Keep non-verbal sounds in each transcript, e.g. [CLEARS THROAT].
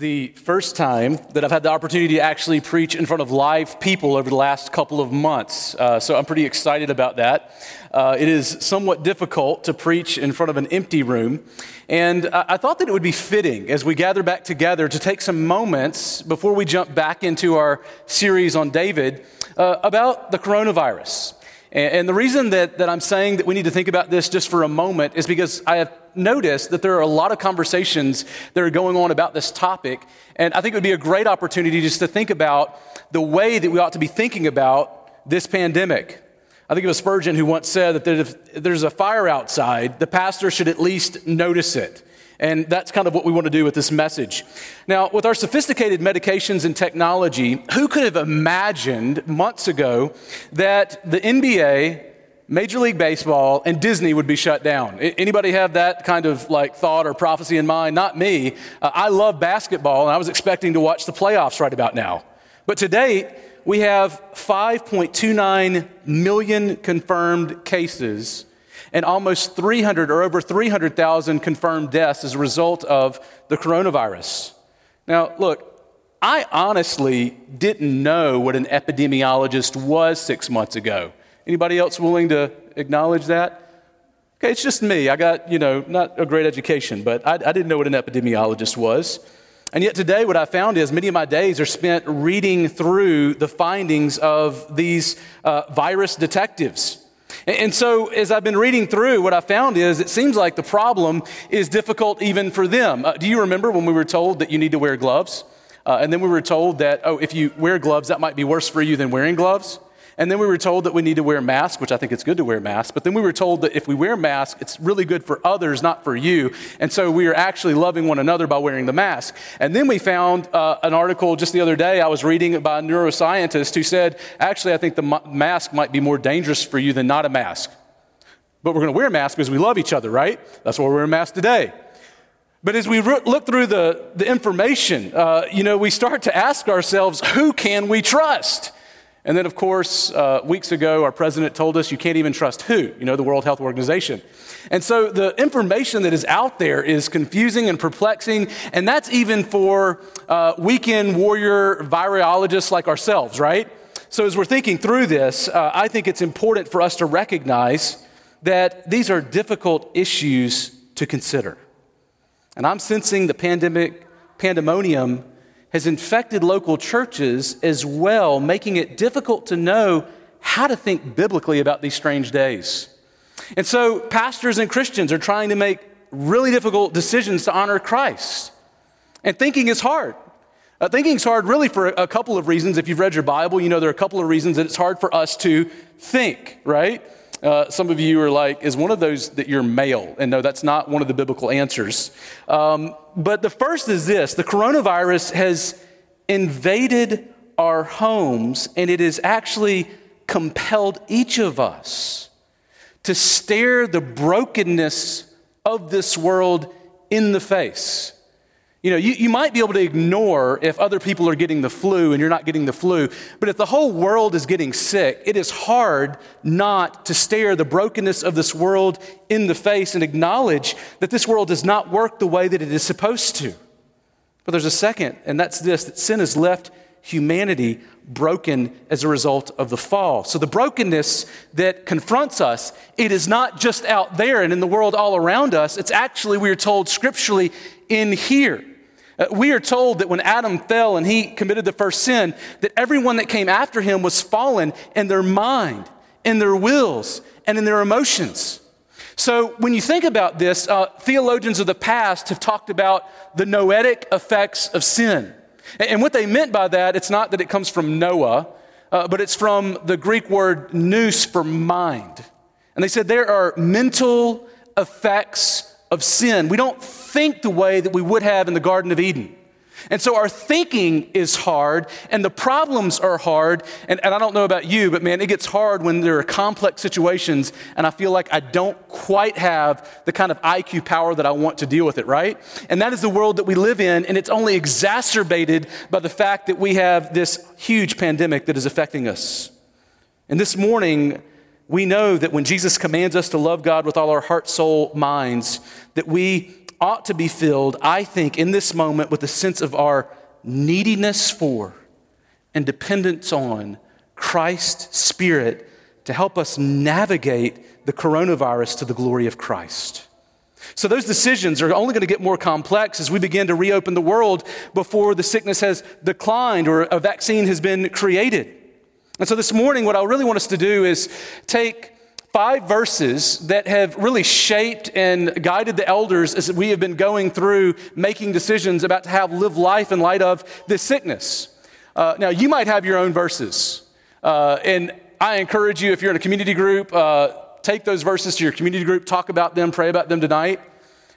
the first time that I've had the opportunity to actually preach in front of live people over the last couple of months. Uh, so I'm pretty excited about that. Uh, it is somewhat difficult to preach in front of an empty room. And I thought that it would be fitting as we gather back together to take some moments before we jump back into our series on David uh, about the coronavirus. And the reason that, that I'm saying that we need to think about this just for a moment is because I have noticed that there are a lot of conversations that are going on about this topic. And I think it would be a great opportunity just to think about the way that we ought to be thinking about this pandemic. I think it was Spurgeon who once said that if there's a fire outside, the pastor should at least notice it. And that's kind of what we want to do with this message. Now, with our sophisticated medications and technology, who could have imagined months ago that the NBA, Major League Baseball, and Disney would be shut down? Anybody have that kind of like thought or prophecy in mind? Not me. Uh, I love basketball, and I was expecting to watch the playoffs right about now. But to date, we have 5.29 million confirmed cases and almost 300 or over 300,000 confirmed deaths as a result of the coronavirus. Now, look, I honestly didn't know what an epidemiologist was six months ago. Anybody else willing to acknowledge that? Okay, it's just me. I got, you know, not a great education, but I, I didn't know what an epidemiologist was. And yet today, what I found is many of my days are spent reading through the findings of these uh, virus detectives. And so, as I've been reading through, what I found is it seems like the problem is difficult even for them. Uh, do you remember when we were told that you need to wear gloves? Uh, and then we were told that, oh, if you wear gloves, that might be worse for you than wearing gloves? And then we were told that we need to wear masks, which I think it's good to wear masks. But then we were told that if we wear masks, it's really good for others, not for you. And so we are actually loving one another by wearing the mask. And then we found uh, an article just the other day I was reading by a neuroscientist who said, actually, I think the mask might be more dangerous for you than not a mask. But we're going to wear masks because we love each other, right? That's why we're wearing masks today. But as we look through the, the information, uh, you know, we start to ask ourselves, who can we trust? And then, of course, uh, weeks ago, our president told us you can't even trust who? You know, the World Health Organization. And so the information that is out there is confusing and perplexing, and that's even for uh, weekend warrior virologists like ourselves, right? So as we're thinking through this, uh, I think it's important for us to recognize that these are difficult issues to consider. And I'm sensing the pandemic pandemonium has infected local churches as well, making it difficult to know how to think biblically about these strange days. And so, pastors and Christians are trying to make really difficult decisions to honor Christ. And thinking is hard. Uh, thinking is hard really for a couple of reasons. If you've read your Bible, you know there are a couple of reasons that it's hard for us to think, right? Uh, some of you are like, is one of those that you're male? And no, that's not one of the biblical answers. Um, but the first is this the coronavirus has invaded our homes, and it has actually compelled each of us to stare the brokenness of this world in the face. You know, you, you might be able to ignore if other people are getting the flu and you're not getting the flu, but if the whole world is getting sick, it is hard not to stare the brokenness of this world in the face and acknowledge that this world does not work the way that it is supposed to. But there's a second, and that's this that sin has left humanity broken as a result of the fall. So the brokenness that confronts us, it is not just out there and in the world all around us. It's actually, we are told scripturally, in here. Uh, we are told that when Adam fell and he committed the first sin, that everyone that came after him was fallen in their mind, in their wills, and in their emotions. So when you think about this, uh, theologians of the past have talked about the noetic effects of sin. And what they meant by that, it's not that it comes from Noah, uh, but it's from the Greek word nous for mind. And they said there are mental effects of sin. We don't think the way that we would have in the Garden of Eden. And so our thinking is hard and the problems are hard. And, and, I don't know about you, but man, it gets hard when there are complex situations and I feel like I don't quite have the kind of IQ power that I want to deal with it, right? And that is the world that we live in. And it's only exacerbated by the fact that we have this huge pandemic that is affecting us. And this morning, we know that when Jesus commands us to love God with all our heart, soul, minds, that we ought to be filled, I think, in this moment with a sense of our neediness for and dependence on Christ's Spirit to help us navigate the coronavirus to the glory of Christ. So, those decisions are only going to get more complex as we begin to reopen the world before the sickness has declined or a vaccine has been created. And so, this morning, what I really want us to do is take five verses that have really shaped and guided the elders as we have been going through making decisions about to live life in light of this sickness. Uh, now, you might have your own verses. Uh, and I encourage you, if you're in a community group, uh, take those verses to your community group, talk about them, pray about them tonight.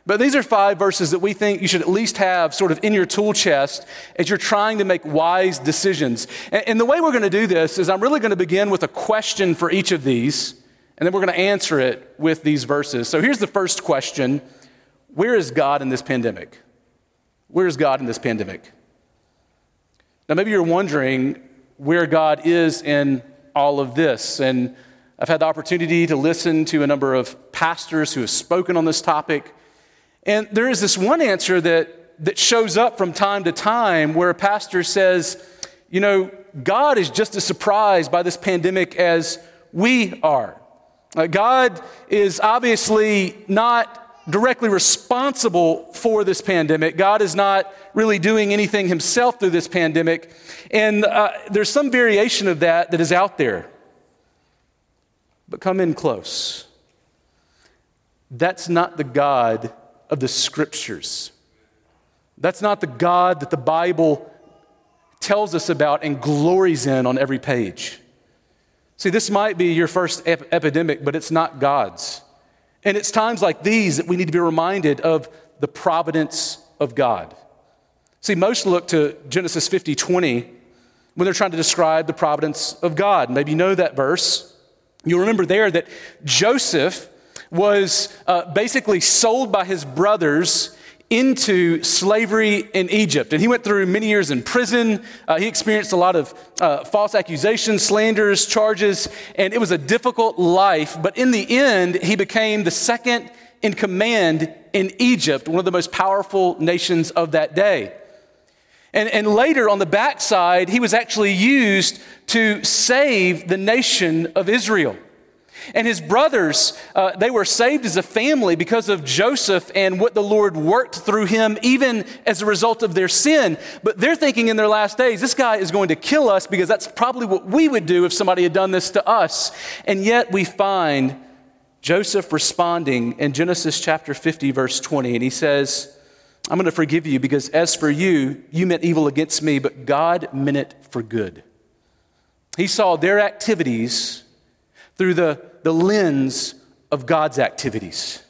But these are five verses that we think you should at least have sort of in your tool chest as you're trying to make wise decisions. And, and the way we're going to do this is I'm really going to begin with a question for each of these, and then we're going to answer it with these verses. So here's the first question Where is God in this pandemic? Where is God in this pandemic? Now, maybe you're wondering where God is in all of this. And I've had the opportunity to listen to a number of pastors who have spoken on this topic. And there is this one answer that, that shows up from time to time where a pastor says, you know, God is just as surprised by this pandemic as we are. Uh, God is obviously not directly responsible for this pandemic. God is not really doing anything himself through this pandemic. And uh, there's some variation of that that is out there. But come in close. That's not the God of the scriptures. That's not the God that the Bible tells us about and glories in on every page. See, this might be your first ep- epidemic, but it's not God's. And it's times like these that we need to be reminded of the providence of God. See, most look to Genesis 50 20 when they're trying to describe the providence of God. Maybe you know that verse. You'll remember there that Joseph was uh, basically sold by his brothers into slavery in Egypt. And he went through many years in prison. Uh, he experienced a lot of uh, false accusations, slanders, charges, and it was a difficult life. But in the end, he became the second in command in Egypt, one of the most powerful nations of that day. And, and later on the backside, he was actually used to save the nation of Israel. And his brothers, uh, they were saved as a family because of Joseph and what the Lord worked through him, even as a result of their sin. But they're thinking in their last days, this guy is going to kill us because that's probably what we would do if somebody had done this to us. And yet we find Joseph responding in Genesis chapter 50, verse 20. And he says, I'm going to forgive you because as for you, you meant evil against me, but God meant it for good. He saw their activities through the, the lens of God's activities.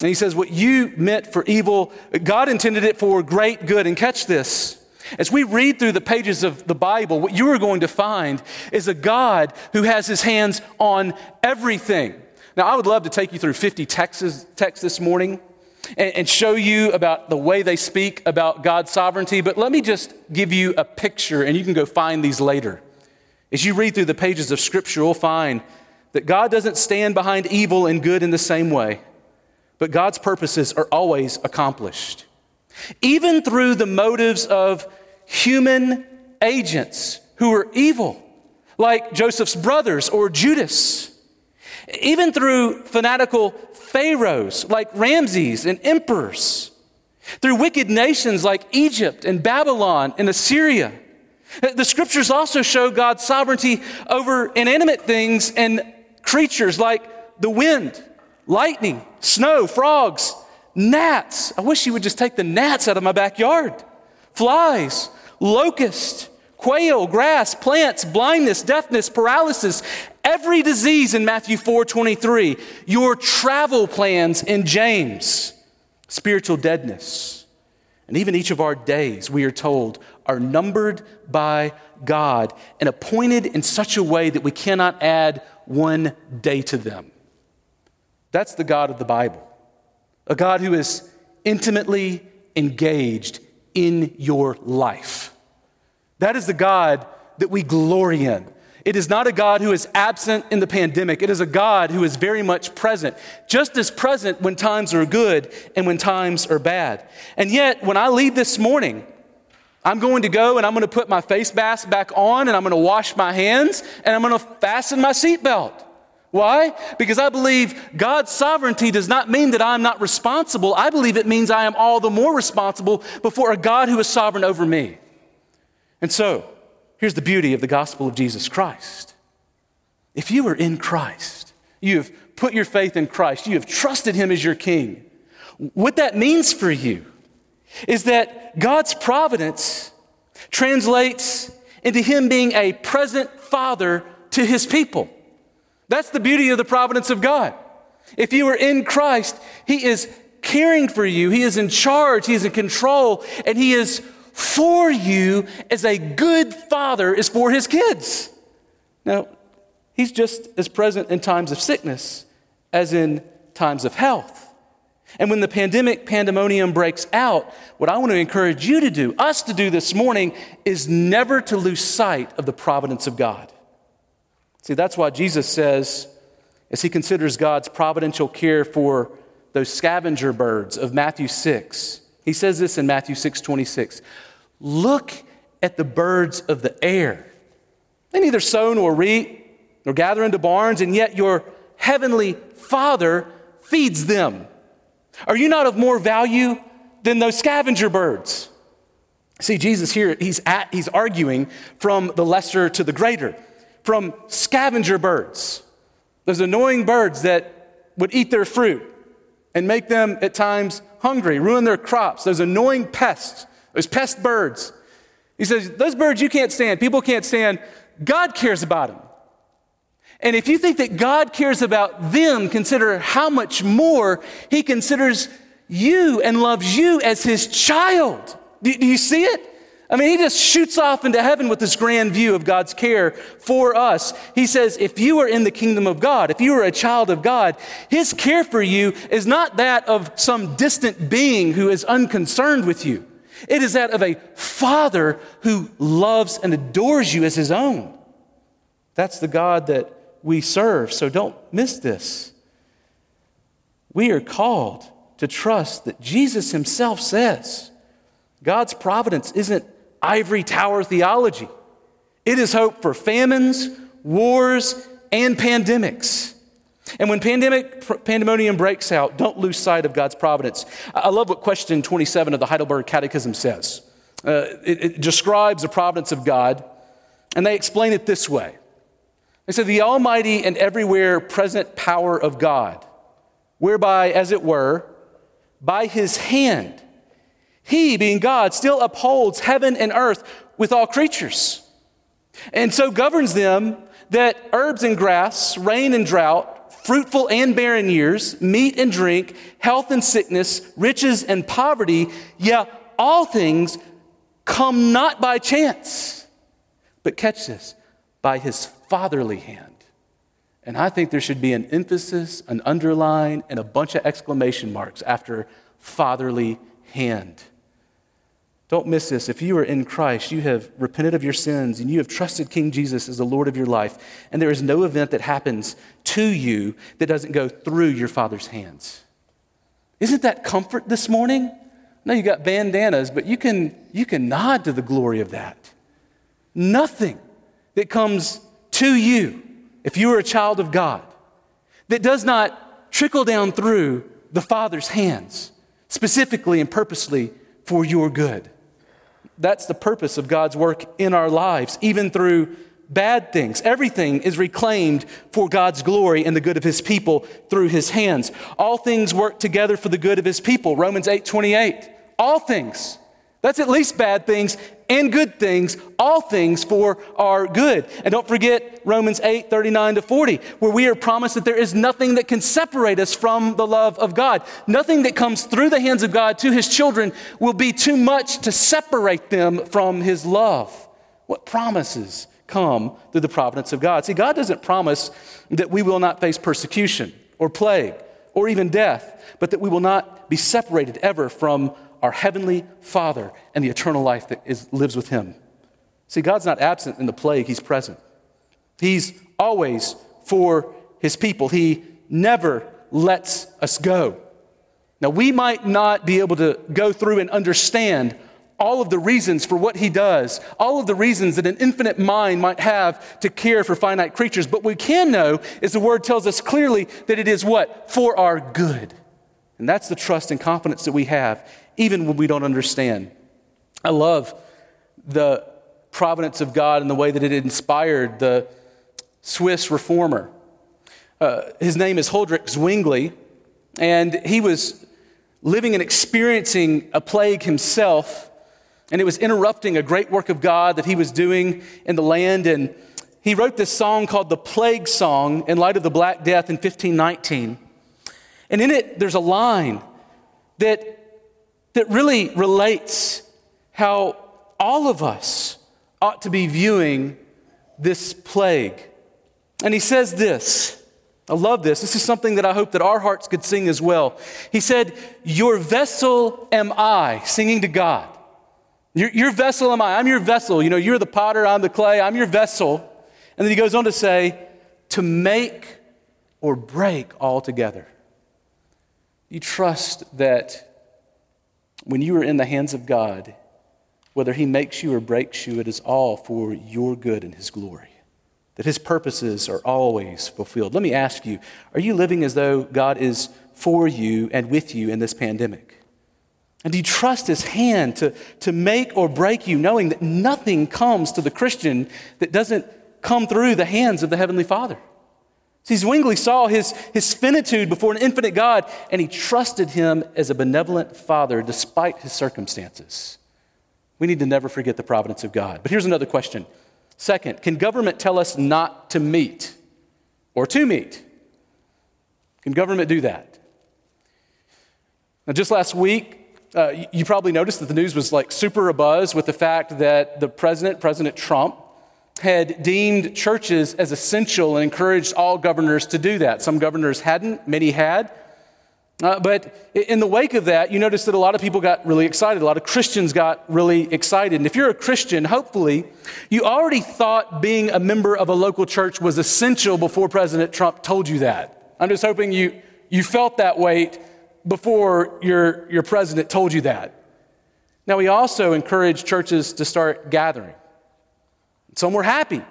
And he says, What you meant for evil, God intended it for great good. And catch this. As we read through the pages of the Bible, what you are going to find is a God who has his hands on everything. Now, I would love to take you through 50 texts, texts this morning and, and show you about the way they speak about God's sovereignty, but let me just give you a picture, and you can go find these later. As you read through the pages of Scripture, you'll find that God doesn't stand behind evil and good in the same way, but God's purposes are always accomplished. Even through the motives of human agents who are evil, like Joseph's brothers or Judas. Even through fanatical pharaohs like Ramses and emperors. Through wicked nations like Egypt and Babylon and Assyria. The scriptures also show God's sovereignty over inanimate things and creatures like the wind, lightning, snow, frogs, gnats. I wish you would just take the gnats out of my backyard. Flies, locusts, quail, grass, plants, blindness, deafness, paralysis, every disease in Matthew 4:23, your travel plans in James, spiritual deadness. And even each of our days, we are told, are numbered by God and appointed in such a way that we cannot add one day to them. That's the God of the Bible, a God who is intimately engaged in your life. That is the God that we glory in. It is not a God who is absent in the pandemic. It is a God who is very much present, just as present when times are good and when times are bad. And yet, when I leave this morning, I'm going to go and I'm going to put my face mask back on and I'm going to wash my hands and I'm going to fasten my seatbelt. Why? Because I believe God's sovereignty does not mean that I'm not responsible. I believe it means I am all the more responsible before a God who is sovereign over me. And so, Here's the beauty of the gospel of Jesus Christ. If you are in Christ, you have put your faith in Christ, you have trusted Him as your King, what that means for you is that God's providence translates into Him being a present Father to His people. That's the beauty of the providence of God. If you are in Christ, He is caring for you, He is in charge, He is in control, and He is for you as a good father is for his kids. Now, he's just as present in times of sickness as in times of health. And when the pandemic pandemonium breaks out, what I want to encourage you to do, us to do this morning, is never to lose sight of the providence of God. See, that's why Jesus says, as he considers God's providential care for those scavenger birds of Matthew 6, he says this in Matthew 6 26. Look at the birds of the air. They neither sow nor reap nor gather into barns, and yet your heavenly Father feeds them. Are you not of more value than those scavenger birds? See, Jesus here, he's, at, he's arguing from the lesser to the greater, from scavenger birds, those annoying birds that would eat their fruit and make them at times hungry, ruin their crops, those annoying pests those pest birds. He says, Those birds you can't stand, people can't stand, God cares about them. And if you think that God cares about them, consider how much more He considers you and loves you as His child. Do, you see it? I mean, he just shoots off into heaven with this grand view of God's care for us. He says, if you are in the kingdom of God, if you are a child of God, his care for you is not that of some distant being who is unconcerned with you. It is that of a father who loves and adores you as his own. That's the God that we serve, so don't miss this. We are called to trust that Jesus himself says God's providence isn't ivory tower theology, it is hope for famines, wars, and pandemics. And when pandemic pandemonium breaks out, don't lose sight of God's providence. I love what question 27 of the Heidelberg Catechism says. Uh, it, it describes the providence of God, and they explain it this way. They say, The almighty and everywhere present power of God, whereby, as it were, by his hand, he, being God, still upholds heaven and earth with all creatures, and so governs them that herbs and grass, rain and drought, fruitful and barren years, meat and drink, health and sickness, riches and poverty, yeah, all things come not by chance, but catch this, by his fatherly hand. And I think there should be an emphasis, an underline, and a bunch of exclamation marks after fatherly hand. Don't miss this. If you are in Christ, you have repented of your sins and you have trusted King Jesus as the Lord of your life, and there is no event that happens to you that doesn't go through your Father's hands. Isn't that comfort this morning? No, you got bandanas, but you can, you can nod to the glory of that. Nothing that comes to you, if you are a child of God, that does not trickle down through the Father's hands, specifically and purposely for your good. That's the purpose of God's work in our lives, even through bad things. Everything is reclaimed for God's glory and the good of his people through his hands. All things work together for the good of his people. Romans 8 28. All things. That's at least bad things and good things, all things for our good. And don't forget Romans 8, 39 to 40, where we are promised that there is nothing that can separate us from the love of God. Nothing that comes through the hands of God to his children will be too much to separate them from his love. What promises come through the providence of God? See, God doesn't promise that we will not face persecution or plague or even death, but that we will not be separated ever from our heavenly Father and the eternal life that is, lives with him. See, God's not absent in the plague, He's present. He's always for his people. He never lets us go. Now, we might not be able to go through and understand all of the reasons for what he does, all of the reasons that an infinite mind might have to care for finite creatures, but we can know is the word tells us clearly that it is what? For our good. And that's the trust and confidence that we have, even when we don't understand. I love the providence of God and the way that it inspired the Swiss reformer. Uh, his name is Huldrych Zwingli, and he was living and experiencing a plague himself, and it was interrupting a great work of God that he was doing in the land. And he wrote this song called the Plague Song in light of the Black Death in 1519. And in it, there's a line that, that really relates how all of us ought to be viewing this plague. And he says this. I love this. This is something that I hope that our hearts could sing as well. He said, Your vessel am I, singing to God. Your, your vessel am I. I'm your vessel. You know, you're the potter, I'm the clay, I'm your vessel. And then he goes on to say, To make or break altogether. You trust that when you are in the hands of God, whether he makes you or breaks you, it is all for your good and his glory that his purposes are always fulfilled. Let me ask you are you living as though God is for you and with you in this pandemic? And do you trust his hand to, to make or break you, knowing that nothing comes to the Christian that doesn't come through the hands of the Heavenly Father? See, Zwingli saw his, his finitude before an infinite God, and he trusted him as a benevolent father despite his circumstances. We need to never forget the providence of God. But here's another question Second, can government tell us not to meet or to meet? Can government do that? Now, just last week, uh, you probably noticed that the news was like super abuzz with the fact that the president, President Trump, had deemed churches as essential and encouraged all governors to do that. Some governors hadn't, many had. Uh, but in the wake of that, you notice that a lot of people got really excited. A lot of Christians got really excited. And if you're a Christian, hopefully, you already thought being a member of a local church was essential before President Trump told you that. I'm just hoping you, you felt that weight before your, your president told you that. Now, he also encouraged churches to start gathering. Some were happy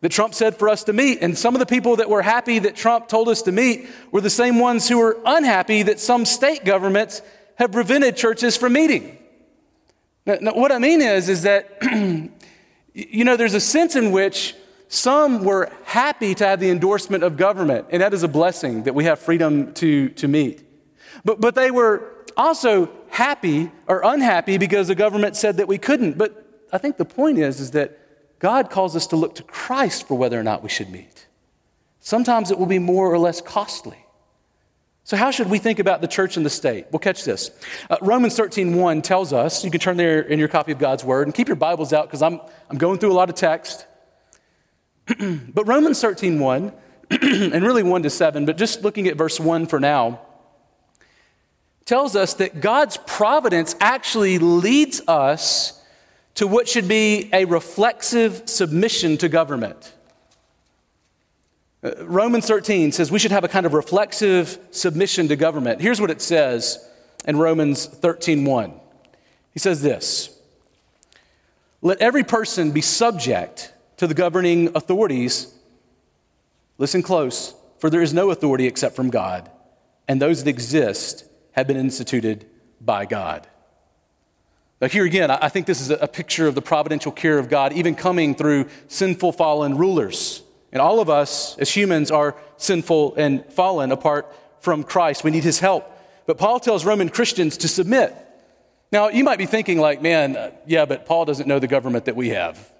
that Trump said for us to meet. And some of the people that were happy that Trump told us to meet were the same ones who were unhappy that some state governments have prevented churches from meeting. Now, now what I mean is, is that, [CLEARS THROAT] you know, there's a sense in which some were happy to have the endorsement of government, and that is a blessing that we have freedom to, to meet. But, but they were also happy or unhappy because the government said that we couldn't. But I think the point is, is that God calls us to look to Christ for whether or not we should meet. Sometimes it will be more or less costly. So, how should we think about the church and the state? Well, catch this. Uh, Romans 13 1 tells us, you can turn there in your copy of God's Word and keep your Bibles out because I'm, I'm going through a lot of text. [CLEARS THROAT] but Romans 13 1, [CLEARS THROAT] and really 1 to 7, but just looking at verse 1 for now, tells us that God's providence actually leads us to what should be a reflexive submission to government. Uh, Romans 13 says we should have a kind of reflexive submission to government. Here's what it says in Romans 13:1. He says this: Let every person be subject to the governing authorities. Listen close, for there is no authority except from God, and those that exist have been instituted by God. Now, here again, I think this is a picture of the providential care of God, even coming through sinful, fallen rulers. And all of us as humans are sinful and fallen apart from Christ. We need his help. But Paul tells Roman Christians to submit. Now, you might be thinking, like, man, uh, yeah, but Paul doesn't know the government that we have.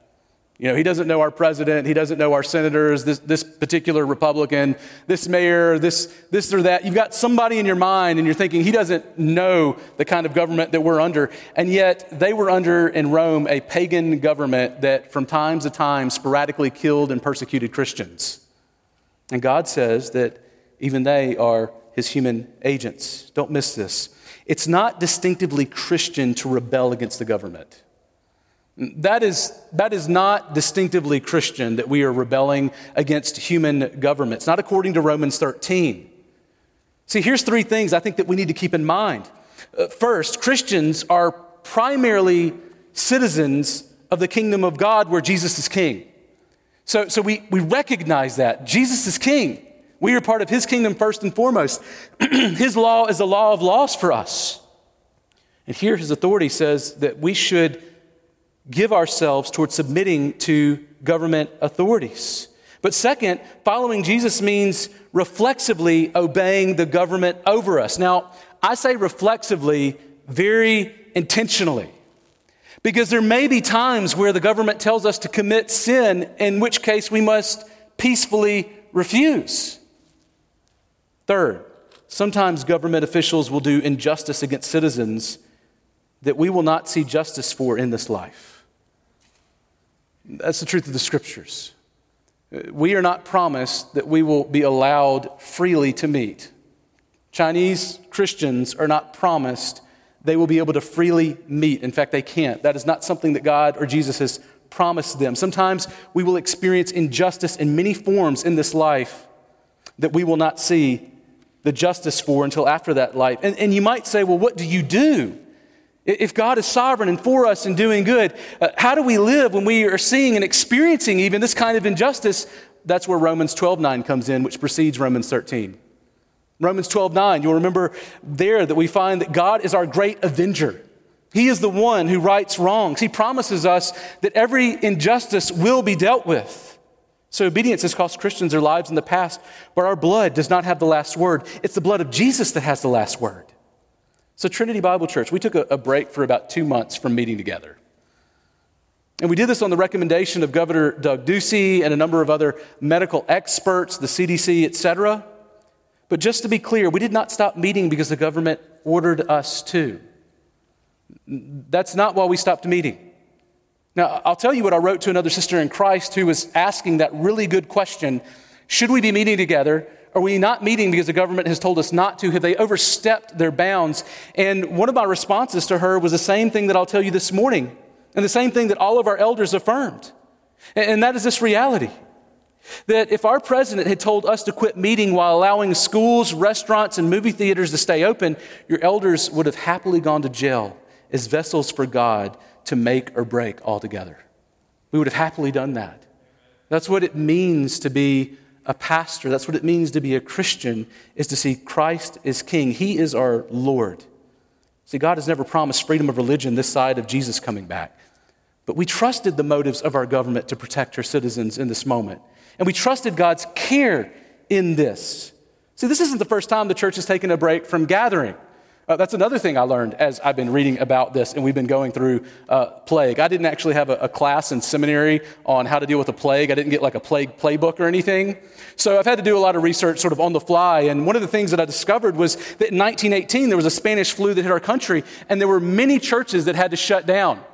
You know, he doesn't know our president, he doesn't know our senators, this, this particular Republican, this mayor, this, this or that. You've got somebody in your mind and you're thinking he doesn't know the kind of government that we're under. And yet they were under in Rome a pagan government that from time to time sporadically killed and persecuted Christians. And God says that even they are his human agents. Don't miss this. It's not distinctively Christian to rebel against the government. That is, that is not distinctively Christian that we are rebelling against human governments, not according to Romans 13. See, here's three things I think that we need to keep in mind. Uh, first, Christians are primarily citizens of the kingdom of God where Jesus is king. So, so we, we recognize that. Jesus is king. We are part of his kingdom first and foremost. [CLEARS THROAT] his law is a law of laws for us. And here his authority says that we should give ourselves towards submitting to government authorities. But second, following Jesus means reflexively obeying the government over us. Now, I say reflexively very intentionally. Because there may be times where the government tells us to commit sin, in which case we must peacefully refuse. Third, sometimes government officials will do injustice against citizens that we will not see justice for in this life. That's the truth of the scriptures. We are not promised that we will be allowed freely to meet. Chinese Christians are not promised they will be able to freely meet. In fact, they can't. That is not something that God or Jesus has promised them. Sometimes we will experience injustice in many forms in this life that we will not see the justice for until after that life. And, and you might say, well, what do you do? If God is sovereign and for us and doing good, uh, how do we live when we are seeing and experiencing even this kind of injustice? That's where Romans 12 9 comes in, which precedes Romans 13. Romans 12 9, you'll remember there that we find that God is our great avenger. He is the one who rights wrongs. He promises us that every injustice will be dealt with. So, obedience has cost Christians their lives in the past, but our blood does not have the last word. It's the blood of Jesus that has the last word. So, Trinity Bible Church, we took a, a break for about two months from meeting together. And we did this on the recommendation of Governor Doug Ducey and a number of other medical experts, the CDC, et cetera. But just to be clear, we did not stop meeting because the government ordered us to. That's not why we stopped meeting. Now, I'll tell you what I wrote to another sister in Christ who was asking that really good question Should we be meeting together? Are we not meeting because the government has told us not to? Have they overstepped their bounds? And one of my responses to her was the same thing that I'll tell you this morning, and the same thing that all of our elders affirmed. And that is this reality that if our president had told us to quit meeting while allowing schools, restaurants, and movie theaters to stay open, your elders would have happily gone to jail as vessels for God to make or break altogether. We would have happily done that. That's what it means to be a pastor, that's what it means to be a Christian, is to see Christ is King. He is our Lord. See, God has never promised freedom of religion this side of Jesus coming back. But we trusted the motives of our government to protect her citizens in this moment. And we trusted God's care in this. See, this isn't the first time the church has taken a break from gathering. Uh, that's another thing I learned as I've been reading about this and we've been going through uh, plague. I didn't actually have a, a, class in seminary on how to deal with a plague. I didn't get like a plague playbook or anything. So I've had to do a lot of research sort of on the fly. And one of the things that I discovered was that in 1918 there was a Spanish flu that hit our country and there were many churches that had to shut down.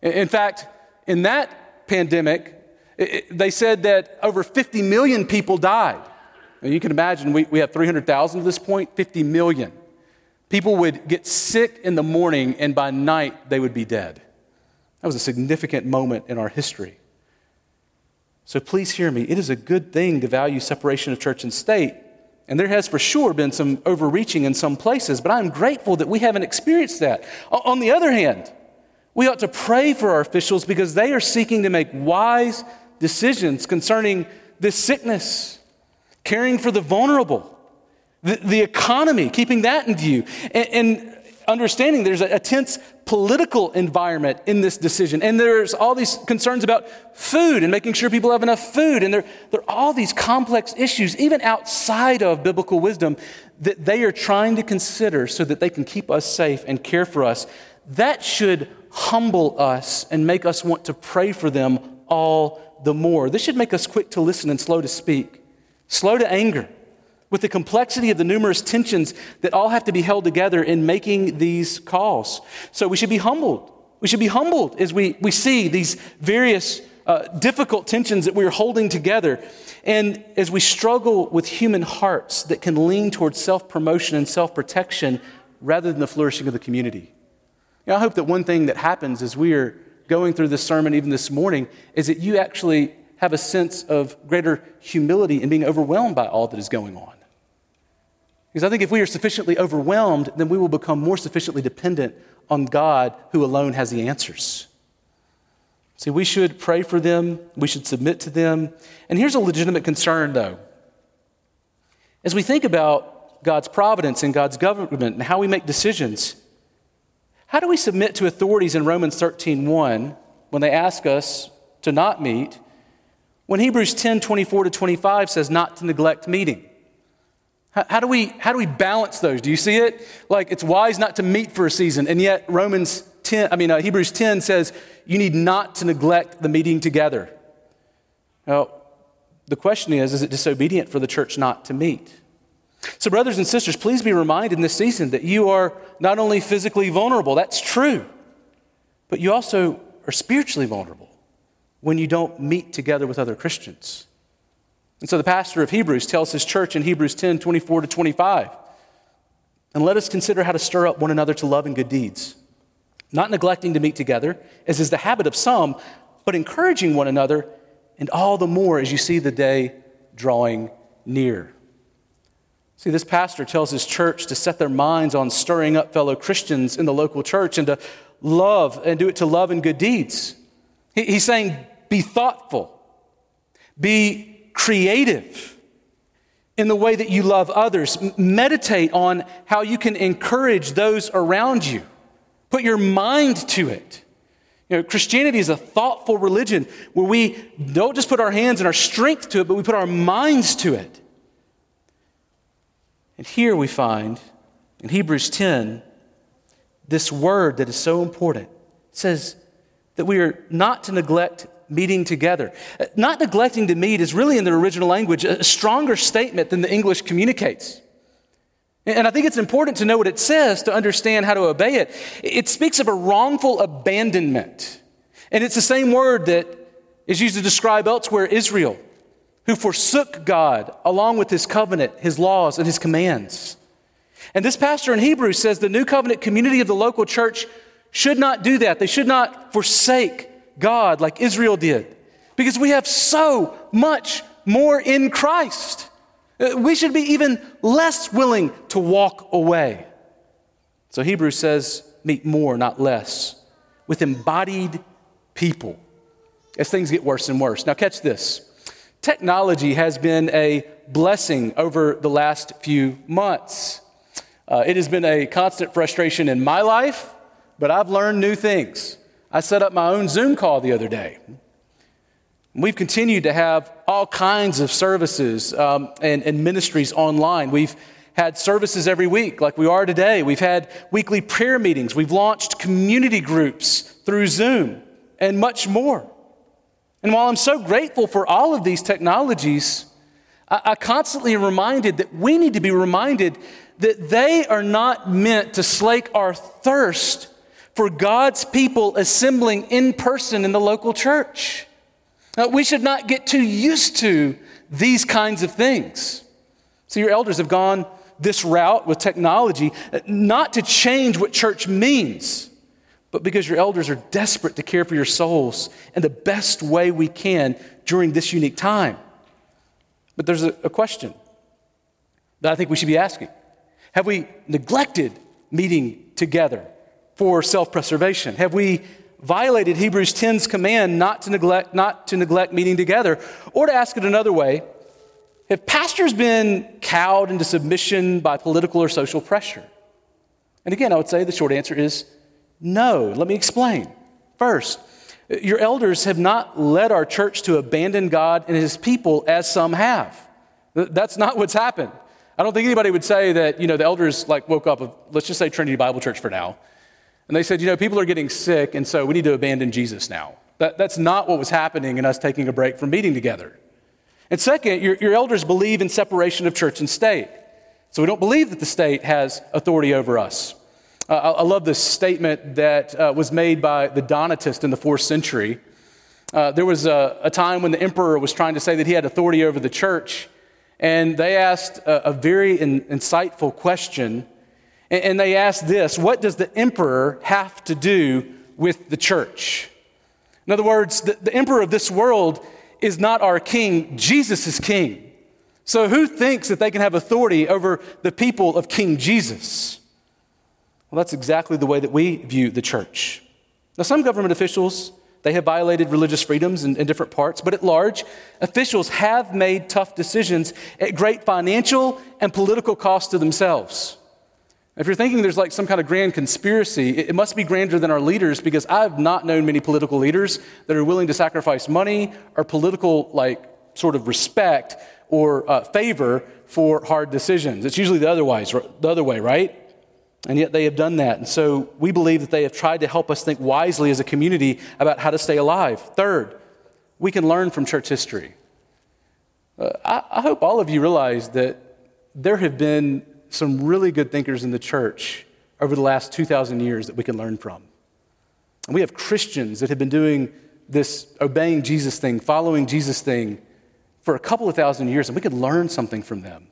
In fact, in that pandemic, it, they said that over 50 million people died. You can imagine we, we have 300,000 at this point, 50 million. People would get sick in the morning, and by night, they would be dead. That was a significant moment in our history. So please hear me. It is a good thing to value separation of church and state. And there has for sure been some overreaching in some places, but I'm grateful that we haven't experienced that. On the other hand, we ought to pray for our officials because they are seeking to make wise decisions concerning this sickness, caring for the vulnerable, the, the economy, keeping that in view, and, and understanding there's a, a, tense political environment in this decision. And there's all these concerns about food and making sure people have enough food. And there, there are all these complex issues, even outside of biblical wisdom, that they are trying to consider so that they can keep us safe and care for us. That should humble us and make us want to pray for them all the more. This should make us quick to listen and slow to speak, slow to anger with the complexity of the numerous tensions that all have to be held together in making these calls. So we should be humbled. We should be humbled as we, we see these various uh, difficult tensions that we are holding together. And as we struggle with human hearts that can lean towards self promotion and self protection rather than the flourishing of the community. You know, I hope that one thing that happens as we are going through this sermon, even this morning, is that you actually have a sense of greater humility in being overwhelmed by all that is going on. Because I think if we are sufficiently overwhelmed, then we will become more sufficiently dependent on God who alone has the answers. See, we should pray for them, we should submit to them. And here's a legitimate concern, though. As we think about God's providence and God's government and how we make decisions, how do we submit to authorities in Romans 13:1 when they ask us to not meet, when Hebrews 10 24 to 25 says not to neglect meeting? How, how, do we, how do we balance those? Do you see it? Like it's wise not to meet for a season, and yet Romans 10, I mean, uh, Hebrews 10 says you need not to neglect the meeting together. Now, the question is is it disobedient for the church not to meet? So, brothers and sisters, please be reminded in this season that you are not only physically vulnerable, that's true, but you also are spiritually vulnerable when you don't meet together with other Christians. And so the pastor of Hebrews tells his church in Hebrews 10 24 to 25, and let us consider how to stir up one another to love and good deeds, not neglecting to meet together, as is the habit of some, but encouraging one another, and all the more as you see the day drawing near. See, this pastor tells his church to set their minds on stirring up fellow Christians in the local church and to love and do it to love and good deeds. He's saying, be thoughtful, be creative in the way that you love others. Meditate on how you can encourage those around you. Put your mind to it. You know, Christianity is a thoughtful religion where we don't just put our hands and our strength to it, but we put our minds to it. And here we find in Hebrews 10 this word that is so important. It says that we are not to neglect meeting together. Uh, not neglecting to meet is really in the original language a stronger statement than the English communicates. And I think it's important to know what it says to understand how to obey it. It speaks of a wrongful abandonment. And it's the same word that is used to describe elsewhere Israel, who forsook God along with his covenant, his laws, and his commands. And this pastor in Hebrews says the new covenant community of the local church should not do that. They should not forsake God like Israel did because we have so much more in Christ. Uh, we should be even less willing to walk away. So Hebrews says, meet more, not less, with embodied people as things get worse and worse. Now, catch this. Technology has been a blessing over the last few months. Uh, it has been a constant frustration in my life, but I've learned new things. I set up my own Zoom call the other day. We've continued to have all kinds of services um, and, and ministries online. We've had services every week, like we are today. We've had weekly prayer meetings. We've launched community groups through Zoom and much more. And while I'm so grateful for all of these technologies, I, I constantly am reminded that we need to be reminded that they are not meant to slake our thirst for God's people assembling in person in the local church. Now, we should not get too used to these kinds of things. So, your elders have gone this route with technology, uh, not to change what church means, but because your elders are desperate to care for your souls in the best way we can during this unique time. But there's a, a question that I think we should be asking Have we neglected meeting together? For self preservation? Have we violated Hebrews 10's command not to neglect, not to neglect meeting together? Or to ask it another way, have pastors been cowed into submission by political or social pressure? And again, I would say the short answer is no. Let me explain. First, your elders have not led our church to abandon God and his people as some have. That's not what's happened. I don't think anybody would say that, you know, the elders like woke up, let's just say Trinity Bible Church for now, and they said, you know, people are getting sick, and so we need to abandon Jesus now. That, that's not what was happening in us taking a break from meeting together. And second, your, your elders believe in separation of church and state. So we don't believe that the state has authority over us. Uh, I, I, love this statement that uh, was made by the Donatist in the fourth century. Uh, there was a, a, time when the emperor was trying to say that he had authority over the church, and they asked a, a very in, insightful question and they asked this What does the emperor have to do with the church? In other words, the, the emperor of this world is not our king, Jesus is king. So, who thinks that they can have authority over the people of King Jesus? Well, that's exactly the way that we view the church. Now, some government officials, they have violated religious freedoms in, in, different parts, but at large, officials have made tough decisions at great financial and political cost to themselves. If you're thinking there's like some kind of grand conspiracy, it, must be grander than our leaders because I've not known many political leaders that are willing to sacrifice money or political, like, sort of respect or uh, favor for hard decisions. It's usually the, otherwise, the other way, right? And yet they have done that. And so we believe that they have tried to help us think wisely as a community about how to stay alive. Third, we can learn from church history. Uh, I, I hope all of you realize that there have been some really good thinkers in the church over the last 2,000 years that we can learn from. And we have Christians that have been doing this obeying Jesus thing, following Jesus thing for a couple of thousand years, and we could learn something from them.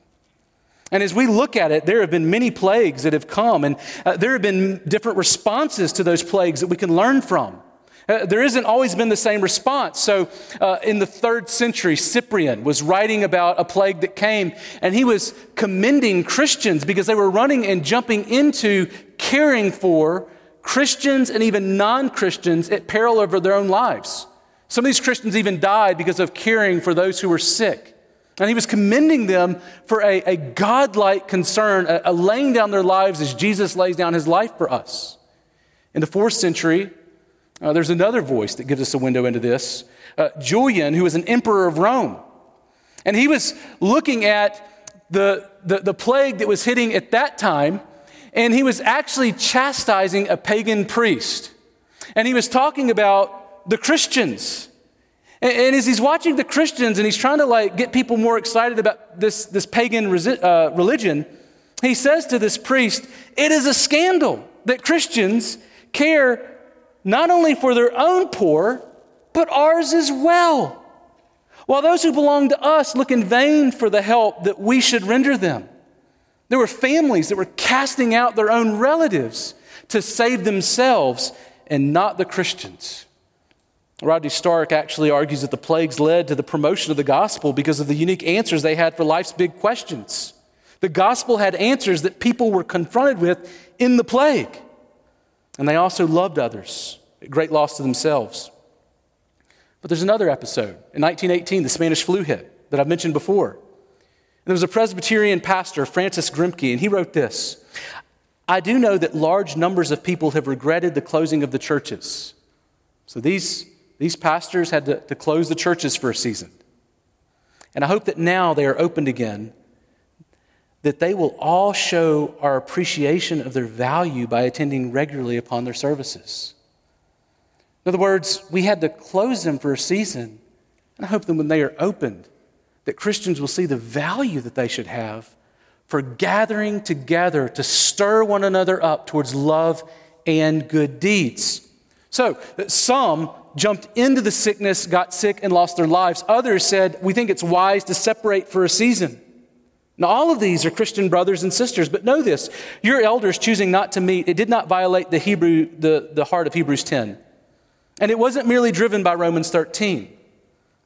And as we look at it, there have been many plagues that have come, and uh, there have been different responses to those plagues that we can learn from. Uh, there isn't always been the same response. So, uh, in the third century, Cyprian was writing about a plague that came, and he was commending Christians because they were running and jumping into caring for Christians and even non Christians at peril over their own lives. Some of these Christians even died because of caring for those who were sick. And he was commending them for a, a godlike concern, a, a laying down their lives as Jesus lays down his life for us. In the fourth century, uh, there's another voice that gives us a window into this. Uh, Julian, who was an emperor of Rome. And he was looking at the, the, the plague that was hitting at that time, and he was actually chastising a pagan priest. And he was talking about the Christians and, and, as he's watching the Christians and he's trying to like get people more excited about this, this pagan resi- uh, religion, he says to this priest, It is a scandal that Christians care not only for their own poor, but ours as well. While those who belong to us look in vain for the help that we should render them. There were families that were casting out their own relatives to save themselves and not the Christians. Rodney Stark actually argues that the plagues led to the promotion of the gospel because of the unique answers they had for life's big questions. The gospel had answers that people were confronted with in the plague. And they also loved others at great loss to themselves. But there's another episode. In 1918, the Spanish flu hit that I've mentioned before. And there was a Presbyterian pastor, Francis Grimke, and he wrote this I do know that large numbers of people have regretted the closing of the churches. So these these pastors had to, to close the churches for a season. And I hope that now they are opened again, that they will all show our appreciation of their value by attending regularly upon their services. In other words, we had to close them for a season. And I hope that when they are opened, that Christians will see the value that they should have for gathering together to stir one another up towards love and good deeds. So, some jumped into the sickness, got sick, and lost their lives. Others said, We think it's wise to separate for a season. Now, all of these are Christian brothers and sisters, but know this your elders choosing not to meet, it did not violate the, Hebrew, the, the heart of Hebrews 10. And it wasn't merely driven by Romans 13.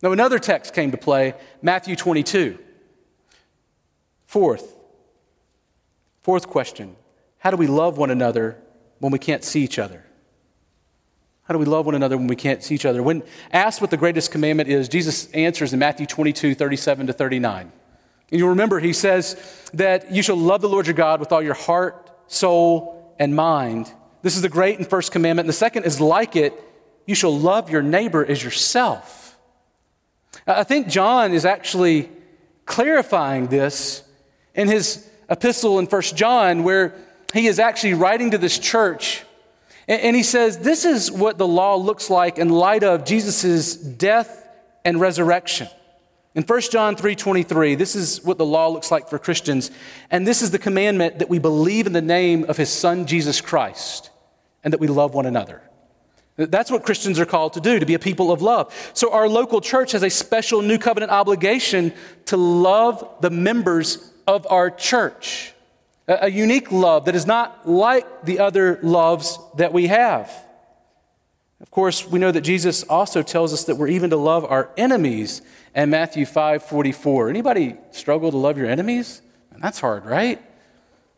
Now, another text came to play Matthew 22. Fourth, fourth question How do we love one another when we can't see each other? How do we love one another when we can't see each other? When asked what the greatest commandment is, Jesus answers in Matthew 22, 37 to 39. And you'll remember he says that you shall love the Lord your God with all your heart, soul, and mind. This is the great and first commandment. And the second is like it you shall love your neighbor as yourself. I think John is actually clarifying this in his epistle in 1 John, where he is actually writing to this church and he says, This is what the law looks like in light of Jesus' death and resurrection. In 1 John 3:23, this is what the law looks like for Christians, and this is the commandment that we believe in the name of his son Jesus Christ and that we love one another. That's what Christians are called to do, to be a people of love. So our local church has a special new covenant obligation to love the members of our church a unique love that is not like the other loves that we have. Of course, we know that Jesus also tells us that we're even to love our enemies in Matthew 5 44. Anybody struggle to love your enemies? That's hard, right?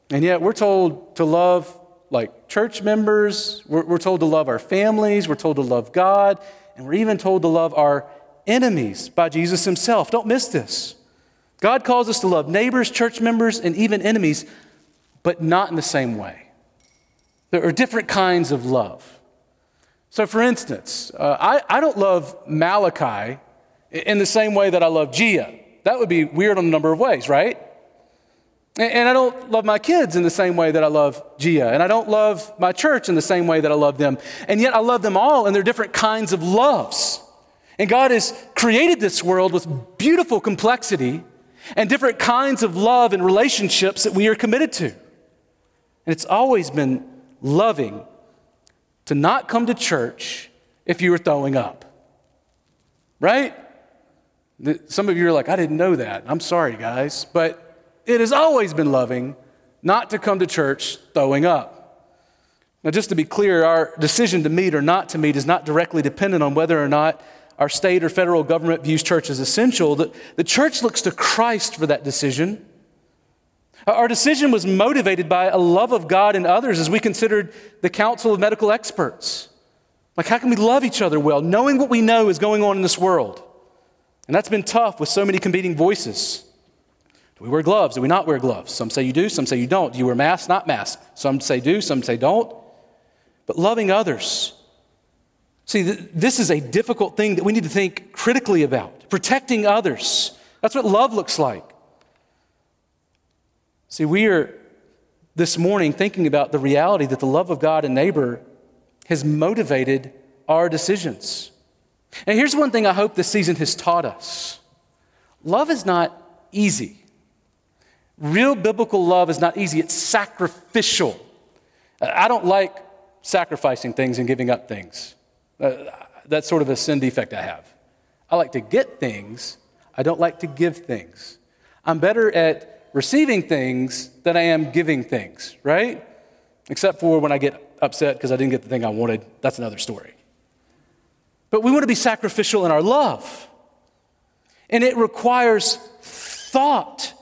And yet we're told to love like church members, we're, we're told to love our families, we're told to love God, and we're even told to love our enemies by Jesus himself. Don't miss this. God calls us to love neighbors, church members, and even enemies, but not in the same way. There are different kinds of love. So, for instance, uh, I, I don't love Malachi in the same way that I love Gia. That would be weird on a number of ways, right? And I don't love my kids in the same way that I love Gia. And I don't love my church in the same way that I love them. And yet I love them all, and they're different kinds of loves. And God has created this world with beautiful complexity and different kinds of love and relationships that we are committed to. And it's always been loving to not come to church if you were throwing up. Right? Some of you are like, I didn't know that. I'm sorry, guys. But it has always been loving not to come to church throwing up. Now, just to be clear, our decision to meet or not to meet is not directly dependent on whether or not our state or federal government views church as essential. The, the church looks to Christ for that decision. Our decision was motivated by a love of God and others as we considered the council of medical experts. Like, how can we love each other well, knowing what we know is going on in this world? And that's been tough with so many competing voices. Do we wear gloves? Do we not wear gloves? Some say you do, some say you don't. Do you wear masks? Not masks. Some say do, some say don't. But loving others. See, th- this is a difficult thing that we need to think critically about. Protecting others. That's what love looks like. See, we are this morning thinking about the reality that the love of God and neighbor has motivated our decisions. And here's one thing I hope this season has taught us love is not easy. Real biblical love is not easy, it's sacrificial. I don't like sacrificing things and giving up things. Uh, that's sort of a sin defect I have. I like to get things, I don't like to give things. I'm better at receiving things than I am giving things, right? Except for when I get upset because I didn't get the thing I wanted. That's another story. But we want to be sacrificial in our love. And it requires thought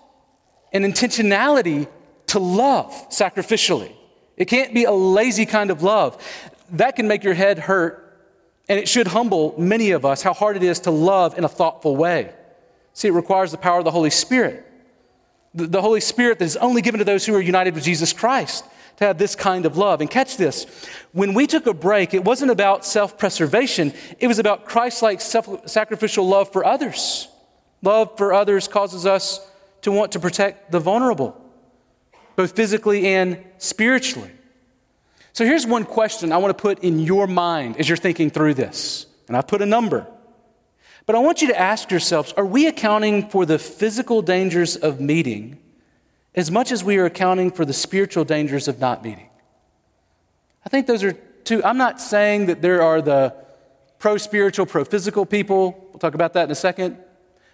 and intentionality to love sacrificially. It can't be a lazy kind of love. That can make your head hurt, and it should humble many of us how hard it is to love in a thoughtful way. See, it requires the power of the Holy Spirit. The, Holy Spirit that is only given to those who are united with Jesus Christ to have this kind of love. And catch this when we took a break, it wasn't about self preservation, it was about Christ like sacrificial love for others. Love for others causes us to want to protect the vulnerable, both physically and spiritually. So here's one question I want to put in your mind as you're thinking through this. And I put a number. But I want you to ask yourselves are we accounting for the physical dangers of meeting as much as we are accounting for the spiritual dangers of not meeting? I think those are two. I'm not saying that there are the pro spiritual, pro physical people. We'll talk about that in a second.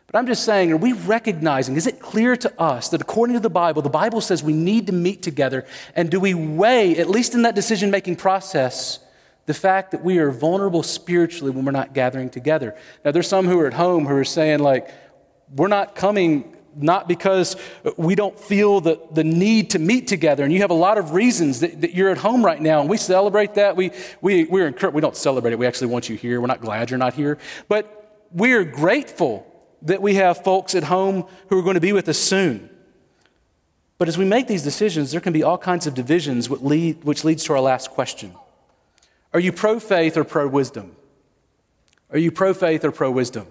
But I'm just saying, are we recognizing, is it clear to us that according to the Bible, the Bible says we need to meet together? And do we weigh, at least in that decision making process, the fact that we are vulnerable spiritually when we're not gathering together? Now, there's some who are at home who are saying, like, we're not coming not because we don't feel the, the need to meet together. And you have a lot of reasons that, that you're at home right now, and we celebrate that. We, we, we're we don't celebrate it. We actually want you here. We're not glad you're not here. But we are grateful that we have folks at home who are going to be with us soon. But as we make these decisions, there can be all kinds of divisions which, lead, which leads to our last question Are you pro faith or pro wisdom? Are you pro faith or pro wisdom?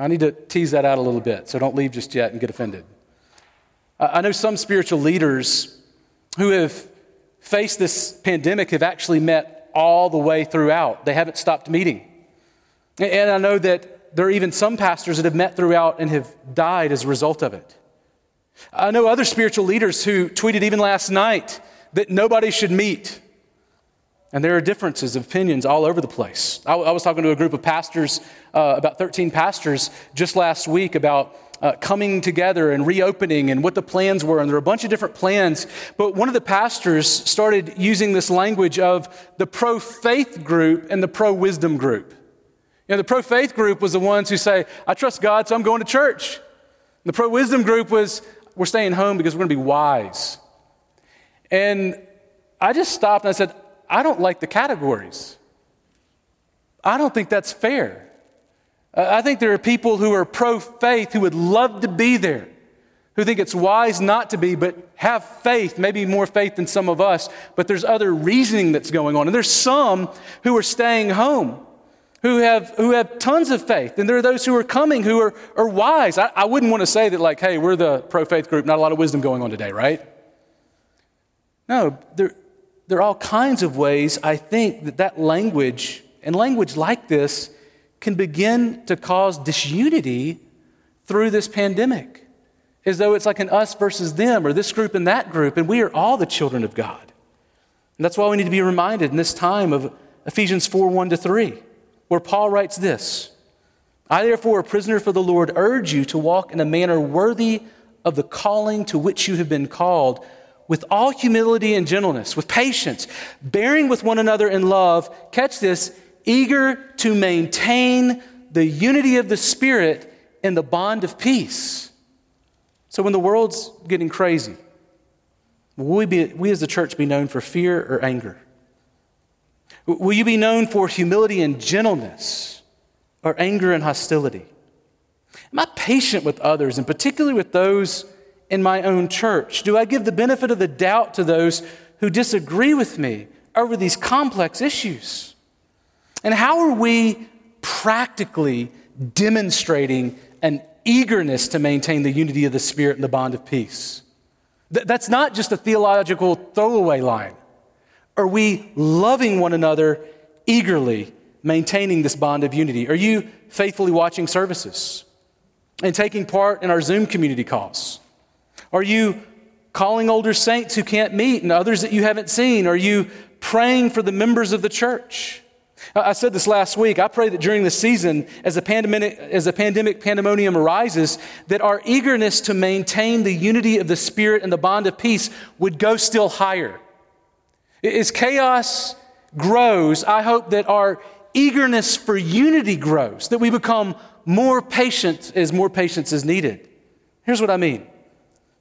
I need to tease that out a little bit, so don't leave just yet and get offended. I know some spiritual leaders who have faced this pandemic have actually met all the way throughout. They haven't stopped meeting. And I know that there are even some pastors that have met throughout and have died as a result of it. I know other spiritual leaders who tweeted even last night that nobody should meet. And there are differences of opinions all over the place. I, I was talking to a group of pastors, uh, about 13 pastors, just last week about uh, coming together and reopening and what the plans were. And there were a bunch of different plans. But one of the pastors started using this language of the pro faith group and the pro wisdom group. You know, the pro faith group was the ones who say, I trust God, so I'm going to church. And the pro wisdom group was, we're staying home because we're going to be wise. And I just stopped and I said, I don't like the categories. I don't think that's fair. I think there are people who are pro faith who would love to be there, who think it's wise not to be, but have faith, maybe more faith than some of us, but there's other reasoning that's going on. And there's some who are staying home. Who have, who have tons of faith, and there are those who are coming who are, are wise. I, I wouldn't want to say that, like, hey, we're the pro faith group, not a lot of wisdom going on today, right? No, there, there are all kinds of ways I think that that language and language like this can begin to cause disunity through this pandemic, as though it's like an us versus them or this group and that group, and we are all the children of God. And that's why we need to be reminded in this time of Ephesians 4 1 to 3, where Paul writes this I, therefore, a prisoner for the Lord, urge you to walk in a manner worthy of the calling to which you have been called, with all humility and gentleness, with patience, bearing with one another in love. Catch this eager to maintain the unity of the Spirit in the bond of peace. So when the world's getting crazy, will we, be, we as the church be known for fear or anger? Will you be known for humility and gentleness or anger and hostility? Am I patient with others, and particularly with those in my own church? Do I give the benefit of the doubt to those who disagree with me over these complex issues? And how are we practically demonstrating an eagerness to maintain the unity of the Spirit and the bond of peace? Th- that's not just a theological throwaway line. Are we loving one another eagerly, maintaining this bond of unity? Are you faithfully watching services and taking part in our Zoom community calls? Are you calling older saints who can't meet and others that you haven't seen? Are you praying for the members of the church? I said this last week. I pray that during the season, as a pandemic, as a pandemic pandemonium arises, that our eagerness to maintain the unity of the Spirit and the bond of peace would go still higher. As chaos grows, I hope that our eagerness for unity grows, that we become more patient as more patience is needed. Here's what I mean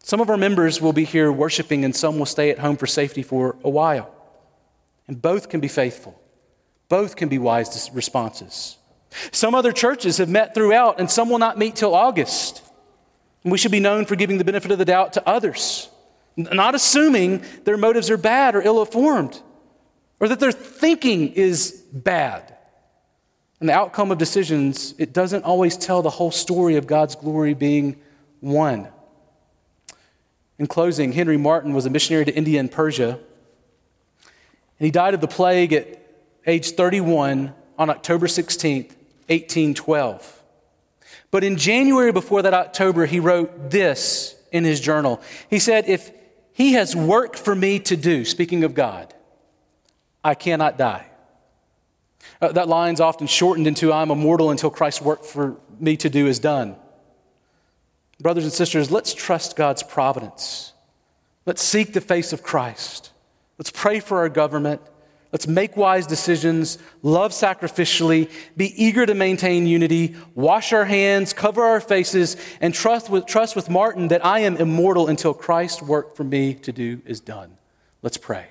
some of our members will be here worshiping, and some will stay at home for safety for a while. And both can be faithful. Both can be wise responses. Some other churches have met throughout, and some will not meet till August. And we should be known for giving the benefit of the doubt to others, not assuming their motives are bad or ill informed, or that their thinking is bad. And the outcome of decisions, it doesn't always tell the whole story of God's glory being won. In closing, Henry Martyn was a missionary to India and Persia, and he died of the plague at age 31, on October 16th, 1812. But in January before that October, he wrote this in his journal. He said, If he has work for me to do, speaking of God, I cannot die. Uh, that line's often shortened into I'm immortal until Christ's work for me to do is done. Brothers and sisters, let's trust God's providence. Let's seek the face of Christ. Let's pray for our government. Let's make wise decisions, love sacrificially, be eager to maintain unity, wash our hands, cover our faces, and trust with, trust with Martyn that I am immortal until Christ's work for me to do is done. Let's pray.